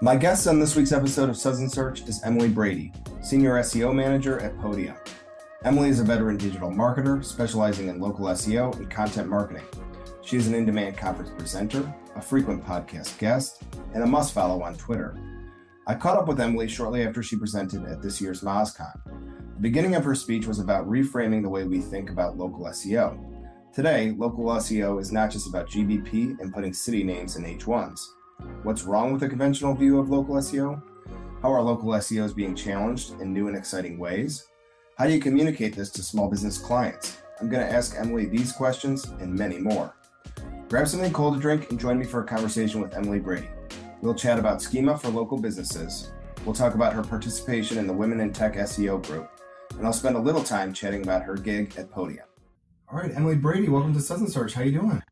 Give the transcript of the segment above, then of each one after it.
My guest on this week's episode of Susan Search is Emily Brady, Senior SEO Manager at Podium. Emily is a veteran digital marketer specializing in local SEO and content marketing. She is an in demand conference presenter, a frequent podcast guest, and a must follow on Twitter. I caught up with Emily shortly after she presented at this year's MozCon. The beginning of her speech was about reframing the way we think about local SEO. Today, local SEO is not just about GBP and putting city names in H1s. What's wrong with the conventional view of local SEO? How are local SEOs being challenged in new and exciting ways? How do you communicate this to small business clients? I'm going to ask Emily these questions and many more. Grab something cold to drink and join me for a conversation with Emily Brady. We'll chat about schema for local businesses. We'll talk about her participation in the Women in Tech SEO group, and I'll spend a little time chatting about her gig at Podium. All right, Emily Brady, welcome to and Search. How are you doing?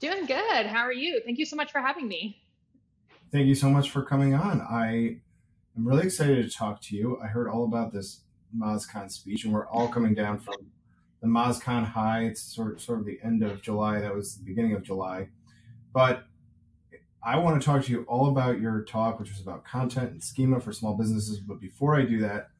Doing good. How are you? Thank you so much for having me. Thank you so much for coming on. I am really excited to talk to you. I heard all about this MozCon speech, and we're all coming down from the MozCon high. It's sort of, sort of the end of July. That was the beginning of July. But I want to talk to you all about your talk, which was about content and schema for small businesses. But before I do that,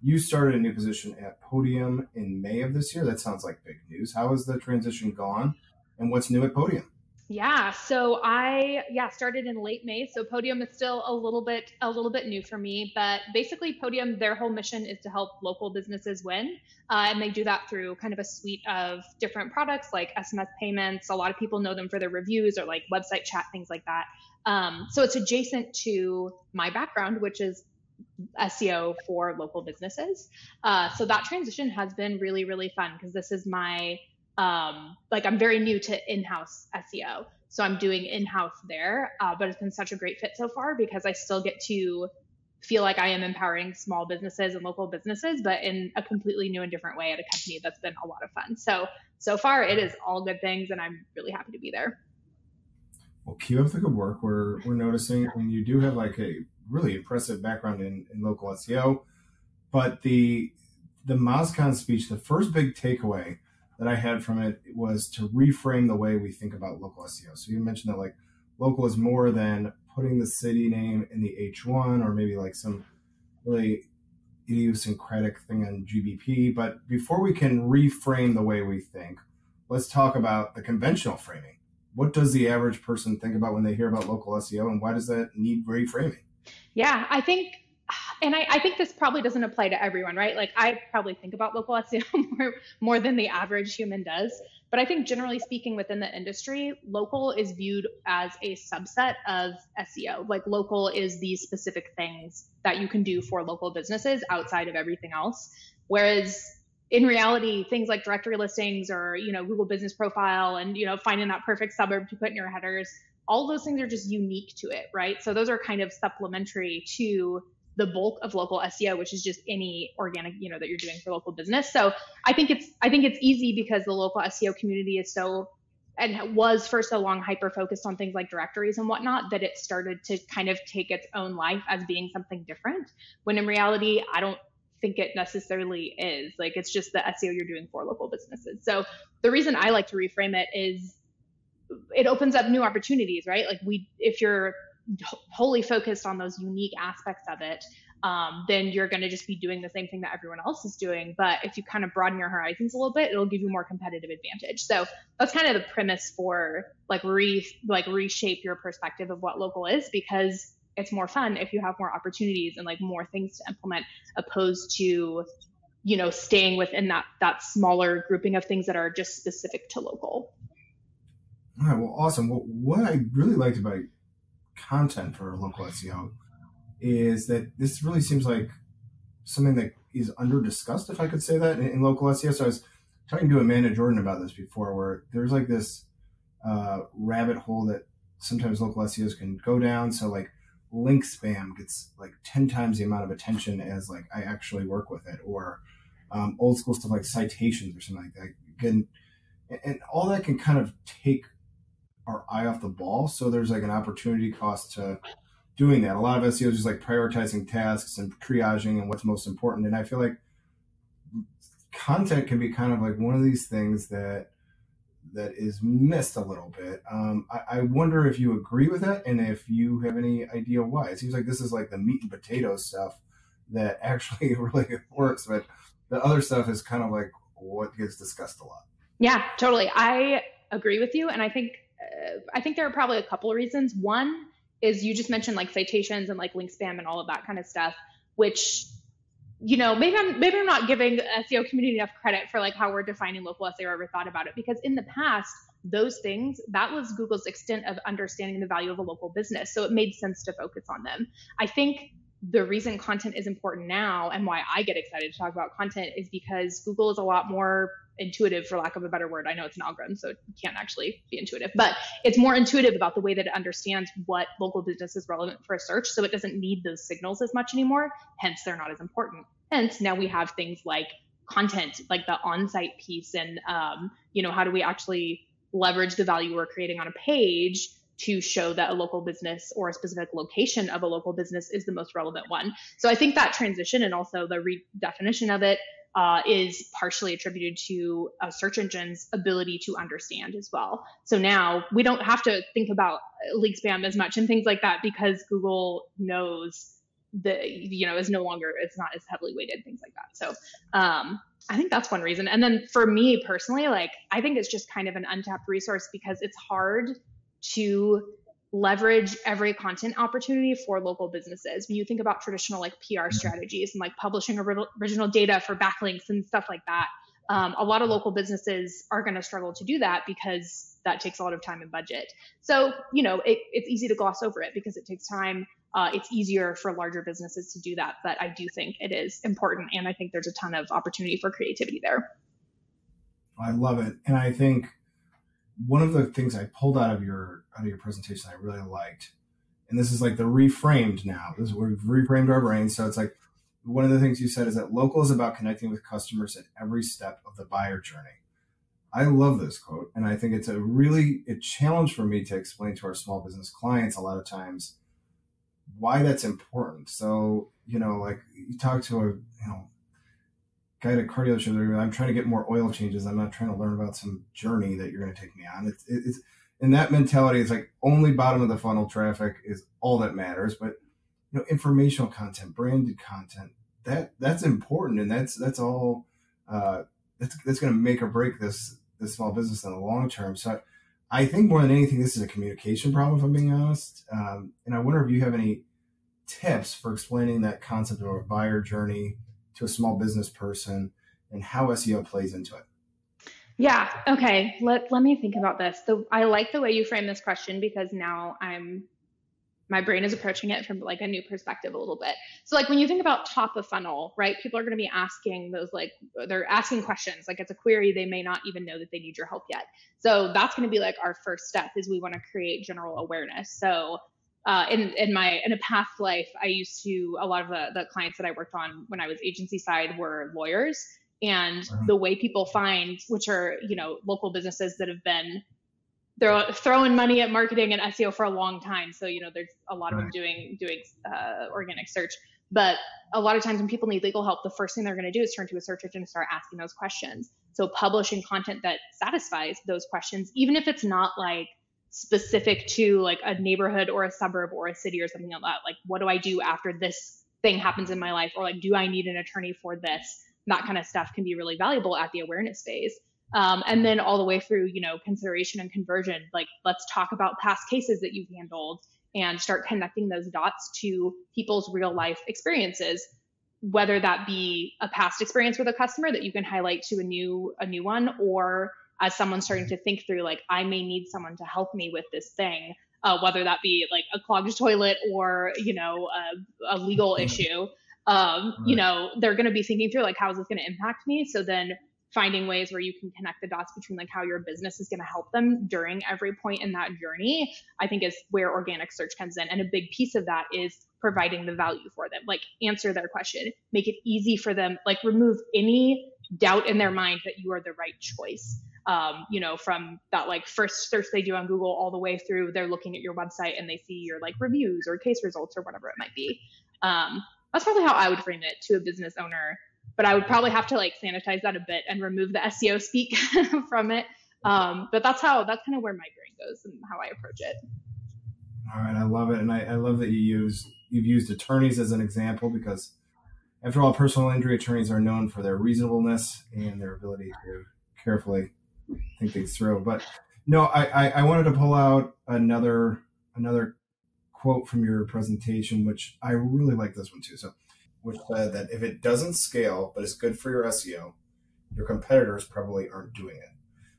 you started a new position at Podium in May of this year. That sounds like big news. How has the transition gone, and what's new at Podium? Yeah, so I yeah started in late May. So Podium is still a little bit a little bit new for me, but basically Podium, their whole mission is to help local businesses win, uh, and they do that through kind of a suite of different products like SMS payments. A lot of people know them for their reviews or like website chat things like that. Um, so it's adjacent to my background, which is SEO for local businesses. Uh, so that transition has been really really fun because this is my um, like I'm very new to in-house SEO, so I'm doing in-house there. Uh, but it's been such a great fit so far because I still get to feel like I am empowering small businesses and local businesses, but in a completely new and different way at a company that's been a lot of fun. So so far, it is all good things, and I'm really happy to be there. Well, keep up the good work. We're we're noticing, and you do have like a really impressive background in, in local SEO. But the the MozCon speech, the first big takeaway that I had from it was to reframe the way we think about local SEO. So you mentioned that like local is more than putting the city name in the H1 or maybe like some really idiosyncratic thing on GBP. But before we can reframe the way we think, let's talk about the conventional framing. What does the average person think about when they hear about local SEO and why does that need reframing? Yeah, I think and I, I, think this probably doesn't apply to everyone, right? Like I probably think about local SEO more, more than the average human does. But I think generally speaking within the industry, local is viewed as a subset of SEO. Like local is these specific things that you can do for local businesses outside of everything else. Whereas in reality, things like directory listings or, you know, Google business profile and, you know, finding that perfect suburb to put in your headers, all those things are just unique to it, right? So those are kind of supplementary to the bulk of local SEO, which is just any organic, you know, that you're doing for local business. So I think it's I think it's easy because the local SEO community is so and was for so long hyper focused on things like directories and whatnot that it started to kind of take its own life as being something different. When in reality, I don't think it necessarily is. Like it's just the SEO you're doing for local businesses. So the reason I like to reframe it is it opens up new opportunities, right? Like we if you're wholly focused on those unique aspects of it, um, then you're going to just be doing the same thing that everyone else is doing. But if you kind of broaden your horizons a little bit, it'll give you more competitive advantage. So that's kind of the premise for like re like reshape your perspective of what local is because it's more fun if you have more opportunities and like more things to implement opposed to you know staying within that that smaller grouping of things that are just specific to local. All right. Well, awesome. Well, what I really liked about content for local SEO is that this really seems like something that is under discussed, if I could say that, in, in, local SEO. So I was talking to Amanda Jordan about this before, where there's like this uh, rabbit hole that sometimes local SEOs can go down. So like link spam gets like 10 times the amount of attention as like I actually work with it, or um, old school stuff like citations or something like that. Again, and all that can kind of take our eye off the ball. So there's like an opportunity cost to doing that. A lot of SEO is just like prioritizing tasks and triaging and what's most important. And I feel like content can be kind of like one of these things that that is missed a little bit. Um, I, I, wonder if you agree with that and if you have any idea why. It seems like this is like the meat and potatoes stuff that actually really works, but the other stuff is kind of like what gets discussed a lot. Yeah, totally. I agree with you, and I think uh, I think there are probably a couple of reasons. One is you just mentioned like citations and like link spam and all of that kind of stuff, which you know, maybe I'm maybe I'm not giving SEO community enough credit for like how we're defining local SEO or ever thought about it because in the past those things that was Google's extent of understanding the value of a local business, so it made sense to focus on them. I think the reason content is important now and why I get excited to talk about content is because Google is a lot more intuitive, for lack of a better word. I know it's an algorithm, so it can't actually be intuitive, but it's more intuitive about the way that it understands what local business is relevant for a search. So it doesn't need those signals as much anymore. Hence, they're not as important. Hence, now we have things like content, like the on-site piece, and um, you know, how do we actually leverage the value we're creating on a page to show that a local business or a specific location of a local business is the most relevant one. So I think that transition and also the redefinition of it uh, is partially attributed to a search engine's ability to understand as well. So now we don't have to think about link spam as much and things like that because Google knows that you know is no longer it's not as heavily weighted things like that. So um, I think that's one reason. And then for me personally, like I think it's just kind of an untapped resource because it's hard to leverage every content opportunity for local businesses. When you think about traditional like PR mm-hmm. strategies and like publishing original data for backlinks and stuff like that, um, a lot of local businesses are going to struggle to do that because that takes a lot of time and budget. So, you know, it, it's easy to gloss over it because it takes time. Uh, it's easier for larger businesses to do that, but I do think it is important. And I think there's a ton of opportunity for creativity there. I love it. And I think one of the things I pulled out of your out of your presentation I really liked, and this is like the reframed now. This is we've reframed our brains. So it's like one of the things you said is that local is about connecting with customers at every step of the buyer journey. I love this quote, and I think it's a really a challenge for me to explain to our small business clients a lot of times why that's important. So you know, like you talk to a you know cardio show, I'm trying to get more oil changes. I'm not trying to learn about some journey that you're going to take me on. It's, it's in that mentality. It's like only bottom of the funnel traffic is all that matters. But you know, informational content, branded content, that that's important, and that's that's all. Uh, that's that's going to make or break this this small business in the long term. So. I think more than anything, this is a communication problem, if I'm being honest. Um, and I wonder if you have any tips for explaining that concept of a buyer journey to a small business person and how SEO plays into it? Yeah. Okay. Let let me think about this. The I like the way you frame this question because now I'm my brain is approaching it from like a new perspective a little bit. So like when you think about top of funnel, right? People are going to be asking those like they're asking questions. Like it's a query they may not even know that they need your help yet. So that's going to be like our first step is we want to create general awareness. So uh, in in my in a past life, I used to a lot of the the clients that I worked on when I was agency side were lawyers, and uh-huh. the way people find, which are you know local businesses that have been they're throwing money at marketing and SEO for a long time. So you know there's a lot of them doing doing uh, organic search. But a lot of times when people need legal help, the first thing they're going to do is turn to a search engine and start asking those questions. So publishing content that satisfies those questions, even if it's not like specific to like a neighborhood or a suburb or a city or something like that. Like, what do I do after this thing happens in my life? Or like, do I need an attorney for this? That kind of stuff can be really valuable at the awareness phase. Um, and then all the way through, you know, consideration and conversion. Like, let's talk about past cases that you've handled and start connecting those dots to people's real life experiences whether that be a past experience with a customer that you can highlight to a new a new one or as someone starting to think through like i may need someone to help me with this thing uh, whether that be like a clogged toilet or you know a, a legal issue um, you know they're going to be thinking through like how is this going to impact me? So then finding ways where you can connect the dots between like how your business is going to help them during every point in that journey i think is where organic search comes in. And a big piece of that is providing the value for them like answer their question make it easy for them like remove any doubt in their mind that you are the right choice um, you know, from that like first search they do on Google all the way through they're looking at your website and they see your like reviews or case results or whatever it might be. Um, that's probably how I would frame it to a business owner. But I would probably have to like sanitize that a bit and remove the SEO speak from it Um, but that's how that's kind of where my brain goes and how I approach it. All right, I love it, and I, I love that you use you've used attorneys as an example because, after all, personal injury attorneys are known for their reasonableness and their ability to carefully think things through. But no, I, I, I wanted to pull out another another quote from your presentation, which I really like this one too. So, which said that if it doesn't scale but it's good for your SEO, your competitors probably aren't doing it.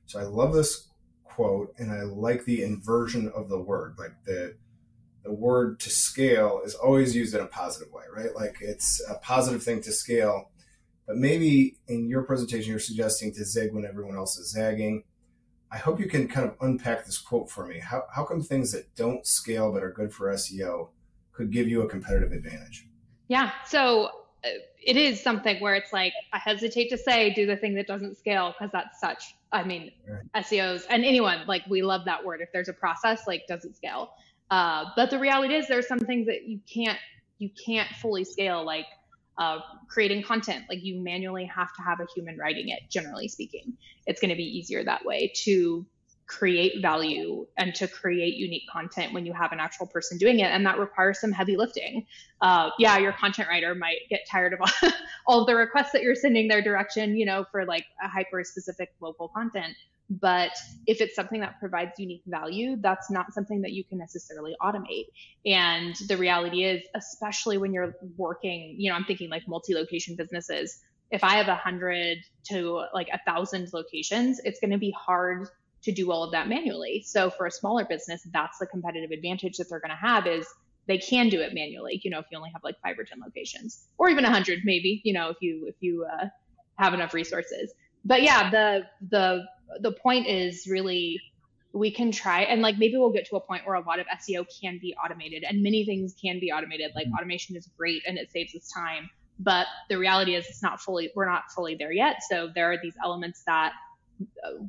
So I love this quote, and I like the inversion of the word. Like the the word to scale is always used in a positive way, right? Like it's a positive thing to scale. But maybe in your presentation, you're suggesting to zig when everyone else is zagging. I hope you can kind of unpack this quote for me. How, how come things that don't scale but are good for SEO could give you a competitive advantage? Yeah. So uh, it is something where it's like, I hesitate to say do the thing that doesn't scale because that's such, I mean, right. SEOs and anyone, like we love that word. If there's a process, like doesn't scale. Uh, but the reality is there's some things that you can't you can't fully scale like uh, creating content like you manually have to have a human writing it generally speaking. It's going to be easier that way to create value and to create unique content when you have an actual person doing it and that requires some heavy lifting. Uh, yeah your content writer might get tired of all, all of the requests that you're sending their direction you know for like a hyper specific local content but if it's something that provides unique value, that's not something that you can necessarily automate. And the reality is, especially when you're working, you know, I'm thinking like multi location businesses. If I have a hundred to like a thousand locations, it's going to be hard to do all of that manually. So for a smaller business, that's the competitive advantage that they're going to have is they can do it manually. You know, if you only have like five or ten locations, or even a hundred, maybe. You know, if you if you uh, have enough resources. But yeah, the the the point is really we can try and like maybe we'll get to a point where a lot of SEO can be automated and many things can be automated. Like mm-hmm. automation is great and it saves us time, but the reality is it's not fully we're not fully there yet. So there are these elements that uh,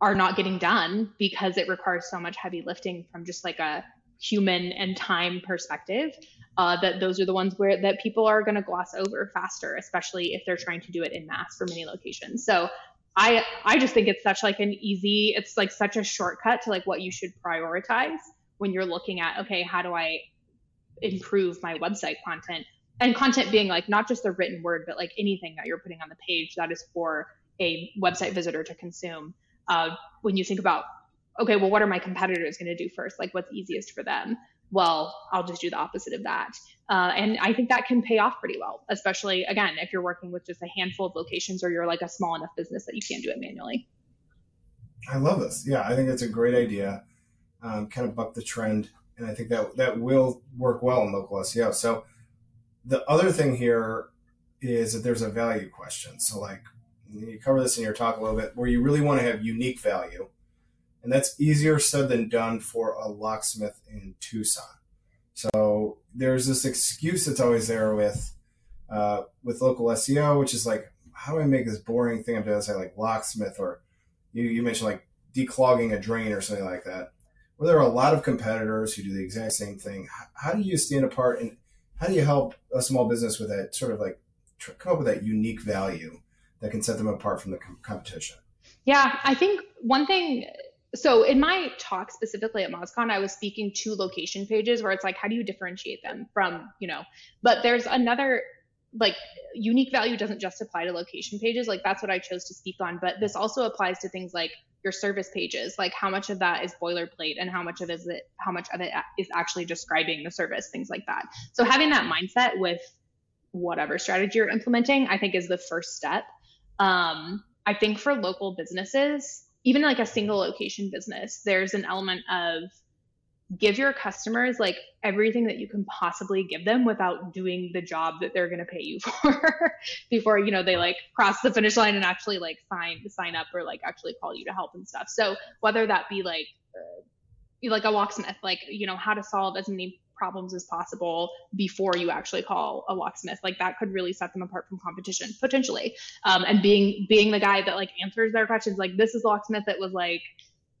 are not getting done because it requires so much heavy lifting from just like a human and time perspective. Uh, that those are the ones where that people are going to gloss over faster, especially if they're trying to do it in mass for many locations. So I I just think it's such like an easy, it's like such a shortcut to like what you should prioritize when you're looking at okay, how do I improve my website content? And content being like not just the written word, but like anything that you're putting on the page that is for a website visitor to consume. Uh, when you think about okay, well, what are my competitors going to do first? Like, what's easiest for them? Well, I'll just do the opposite of that. Uh, and I think that can pay off pretty well, especially again, if you're working with just a handful of locations or you're like a small enough business that you can't do it manually. I love this. Yeah, I think it's a great idea. Um, kind of buck the trend. And I think that that will work well in local SEO. So the other thing here is that there's a value question. So like you cover this in your talk a little bit where you really want to have unique value and that's easier said than done for a locksmith in Tucson. So there's this excuse that's always there with uh, with local SEO, which is like, how do I make this boring thing I'm doing? Say like locksmith, or you, you mentioned like declogging a drain or something like that. Where there are a lot of competitors who do the exact same thing. How, do you stand apart, and how do you help a small business with that sort of like tr- come up with that unique value that can set them apart from the com- competition? Yeah, I think one thing so in my talk specifically at MozCon, I was speaking to location pages where it's like, how do you differentiate them from, you know, but there's another like unique value doesn't just apply to location pages. Like that's what I chose to speak on, but this also applies to things like your service pages. Like how much of that is boilerplate and how much of it is it, how much of it is actually describing the service, things like that. So having that mindset with whatever strategy you're implementing, I think is the first step. Um, I think for local businesses, even like a single location business, there's an element of give your customers like everything that you can possibly give them without doing the job that they're going to pay you for before you know they like cross the finish line and actually like sign sign up or like actually call you to help and stuff. So whether that be like uh, like a locksmith like you know how to solve as many problems as possible before you actually call a locksmith. Like that could really set them apart from competition potentially. Um, and being being the guy that like answers their questions, like this is locksmith that was like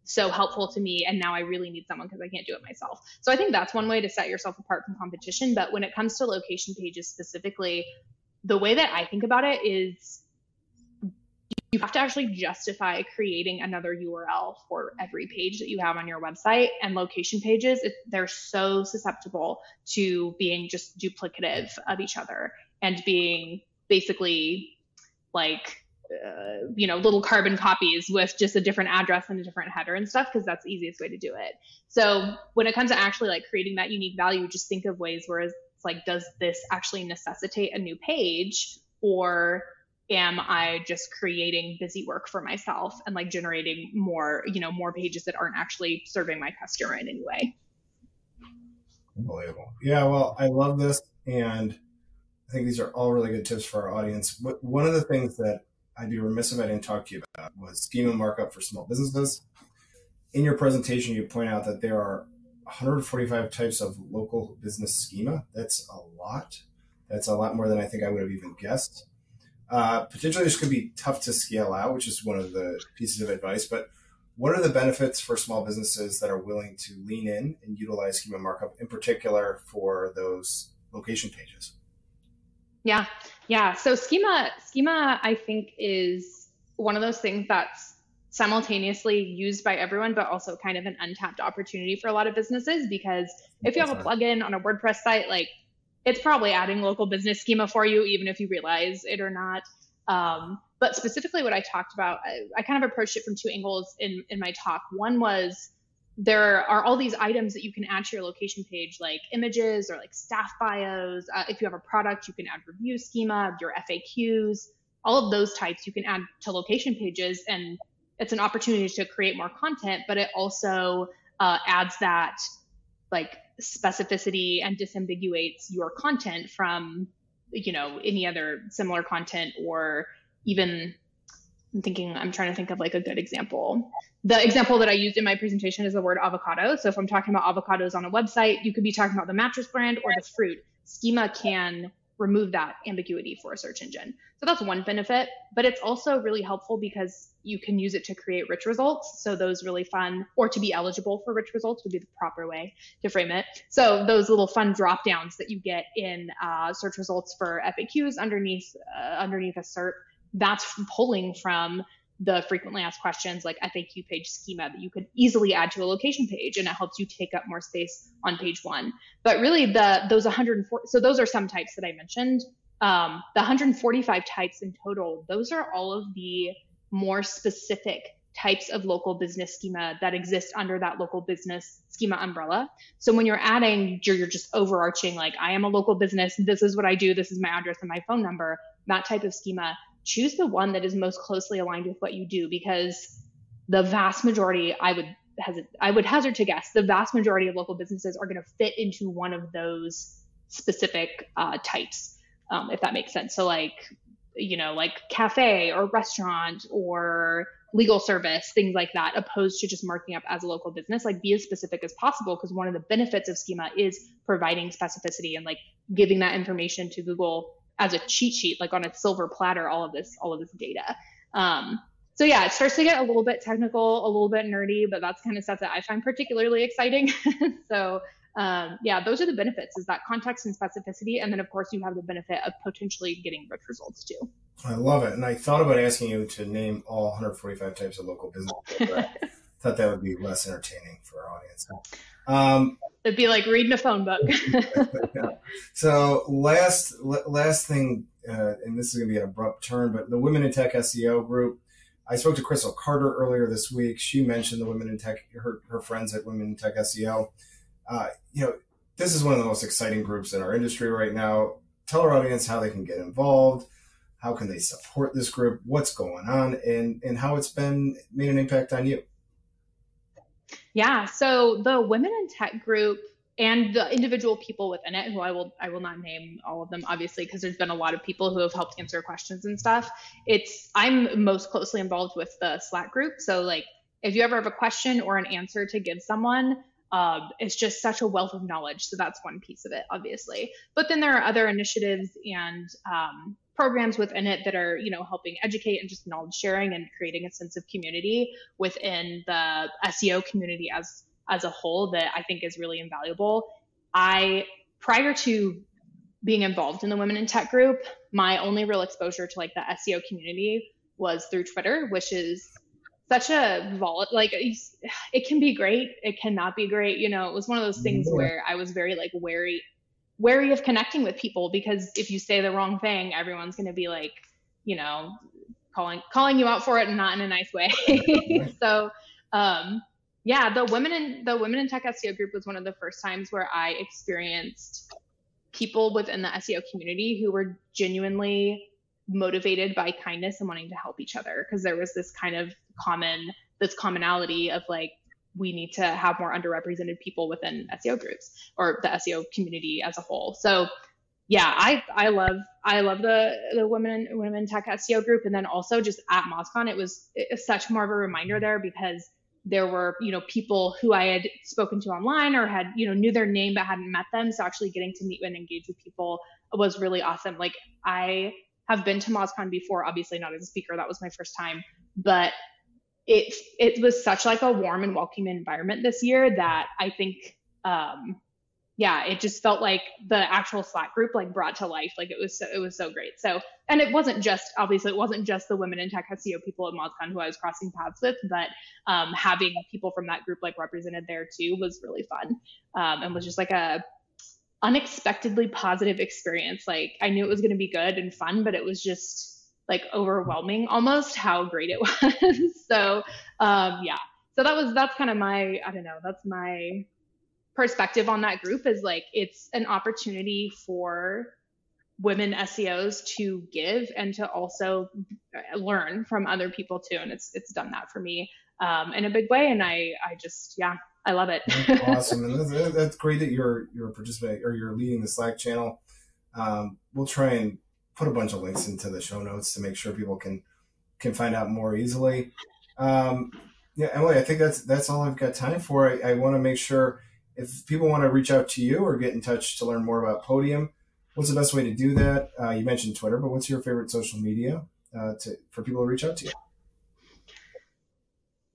so helpful to me and now I really need someone because I can't do it myself. So I think that's one way to set yourself apart from competition. But when it comes to location pages specifically, the way that I think about it is you have to actually justify creating another URL for every page that you have on your website. And location pages, they're so susceptible to being just duplicative of each other and being basically like uh, you know little carbon copies with just a different address and a different header and stuff because that's the easiest way to do it so when it comes to actually like creating that unique value just think of ways where it's like does this actually necessitate a new page or am i just creating busy work for myself and like generating more you know more pages that aren't actually serving my customer in any way unbelievable yeah well i love this and I think these are all really good tips for our audience. One of the things that I'd be remiss if I didn't talk to you about was schema markup for small businesses. In your presentation, you point out that there are 145 types of local business schema. That's a lot. That's a lot more than I think I would have even guessed. Uh, potentially, this could be tough to scale out, which is one of the pieces of advice. But what are the benefits for small businesses that are willing to lean in and utilize schema markup, in particular for those location pages? Yeah. Yeah. So schema schema I think is one of those things that's simultaneously used by everyone, but also kind of an untapped opportunity for a lot of businesses because if you have a plugin on a WordPress site, like it's probably adding local business schema for you, even if you realize it or not. Um, but specifically, what I talked about, I, I, kind of approached it from two angles in in my talk. One was there are all these items that you can add to your location page, like images or like staff bios. Uh, if you have a product, you can add review schema, your FAQs, all of those types you can add to location pages. And it's an opportunity to create more content, but it also uh, adds that like specificity and disambiguates your content from, you know, any other similar content or even I'm thinking, I'm trying to think of like a good example. The example that I used in my presentation is the word avocado. So if I'm talking about avocados on a website, you could be talking about the mattress brand or the fruit. Schema can remove that ambiguity for a search engine. So that's one benefit, but it's also really helpful because you can use it to create rich results. So those really fun, or to be eligible for rich results would be the proper way to frame it. So those little fun drop downs that you get in uh, search results for FAQs underneath uh, underneath a SERP that's pulling from the frequently asked questions like FAQ page schema that you could easily add to a location page and it helps you take up more space on page one. But really the those 104 so those are some types that I mentioned. Um, the 145 types in total, those are all of the more specific types of local business schema that exist under that local business schema umbrella. So when you're adding, you're, you're just overarching like I am a local business, this is what I do, this is my address and my phone number, that type of schema choose the one that is most closely aligned with what you do because the vast majority I would hazard, I would hazard to guess the vast majority of local businesses are going to fit into one of those specific uh, types, um, if that makes sense. So like, you know, like cafe or restaurant or legal service, things like that, opposed to just marking up as a local business. Like be as specific as possible because one of the benefits of schema is providing specificity and like giving that information to Google as a cheat sheet, like on a silver platter, all of this, all of this data. Um, so yeah, it starts to get a little bit technical, a little bit nerdy, but that's kind of stuff that I find particularly exciting. so um, yeah, those are the benefits: is that context and specificity, and then of course you have the benefit of potentially getting rich results too. I love it, and I thought about asking you to name all 145 types of local business. But I thought that would be less entertaining for our audience. Um, It'd be like reading a phone book. so last last thing, uh, and this is going to be an abrupt turn, but the Women in Tech SEO group. I spoke to Crystal Carter earlier this week. She mentioned the Women in Tech, her, her friends at Women in Tech SEO. Uh, you know, this is one of the most exciting groups in our industry right now. Tell our audience how they can get involved, how can they support this group, what's going on, and and how it's been made an impact on you. Yeah. So the women in tech group and the individual people within it, who I will I will not name all of them, obviously, because there's been a lot of people who have helped answer questions and stuff. It's I'm most closely involved with the Slack group. So like if you ever have a question or an answer to give someone, um, it's just such a wealth of knowledge. So that's one piece of it, obviously. But then there are other initiatives and um, programs within it that are you know helping educate and just knowledge sharing and creating a sense of community within the SEO community as as a whole that I think is really invaluable. I prior to being involved in the women in tech group, my only real exposure to like the SEO community was through Twitter, which is such a volatile like it can be great it cannot be great you know it was one of those things where i was very like wary wary of connecting with people because if you say the wrong thing everyone's going to be like you know calling calling you out for it and not in a nice way. So um yeah the women in the women in tech seo group was one of the first times where i experienced people within the seo community who were genuinely motivated by kindness and wanting to help each other. Because there was this kind of common this commonality of like we need to have more underrepresented people within SEO groups or the SEO community as a whole. So yeah, I I love I love the the women women tech SEO group, and then also just at MozCon, it was such more of a reminder there because there were you know people who I had spoken to online or had you know knew their name but hadn't met them. So actually getting to meet and engage with people was really awesome. Like I have been to MozCon before, obviously not as a speaker, that was my first time, but it it was such like a warm and welcoming environment this year that I think um yeah, it just felt like the actual Slack group like brought to life. Like it was so it was so great. So and it wasn't just obviously it wasn't just the women in tech SEO people at MozCon who I was crossing paths with, but um, having people from that group like represented there too was really fun. Um, and was just like a unexpectedly positive experience. Like I knew it was going to be good and fun, but it was just like overwhelming almost how great it was. so um, yeah, so that was that's kind of my I don't know that's my perspective on that group is like it's an opportunity for women SEOs to give and to also learn from other people too. And it's it's done that for me um, in a big way. And I I just yeah I love it. awesome, and that's, that's, great that you're you're participating or you're leading the Slack channel. Um, we'll try and put a bunch of links into the show notes to make sure people can can find out more easily. Um, yeah, Emily, I think that's that's all I've got time for. I, I want to make sure if people want to reach out to you or get in touch to learn more about Podium, what's the best way to do that? Uh, you mentioned Twitter, but what's your favorite social media uh, to, for people to reach out to you?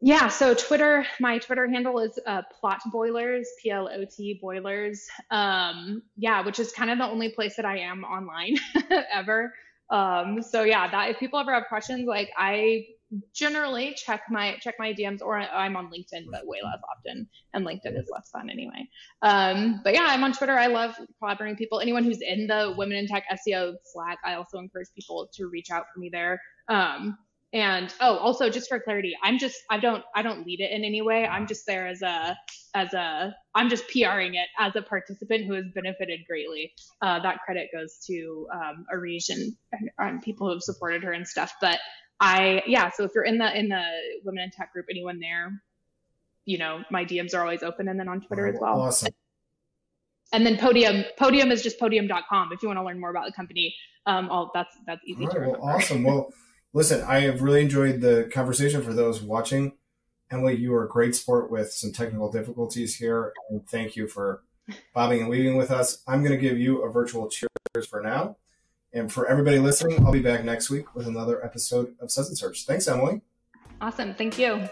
Yeah, so Twitter, my Twitter handle is uh, plot boilers, P L O T boilers. Um, yeah, which is kind of the only place that I am online ever. Um, so yeah, that if people ever have questions, like I generally check my check my DMs or I'm on LinkedIn, but way less often. And LinkedIn is less fun anyway. Um, but yeah, I'm on Twitter. I love collaborating with people. Anyone who's in the Women in Tech SEO Slack, I also encourage people to reach out for me there. Um, and oh, also just for clarity, I'm just I don't I don't lead it in any way. I'm just there as a as a I'm just PRing it as a participant who has benefited greatly. Uh, that credit goes to um, Areej and, and people who have supported her and stuff. But I yeah, so if you're in the in the women in tech group, anyone there, you know, my DMs are always open, and then on Twitter as well. Awesome. And then Podium, Podium is just podium.com. If you want to learn more about the company, um, all that's that's easy to remember. Well, awesome. Well listen, I have really enjoyed the conversation for those watching. Emily, you were a great sport with some technical difficulties here. And thank you for bobbing and weaving with us. I'm going to give you a virtual cheers for now. And for everybody listening, I'll be back next week with another episode of Suds Search. Thanks, Emily. Awesome. Thank you.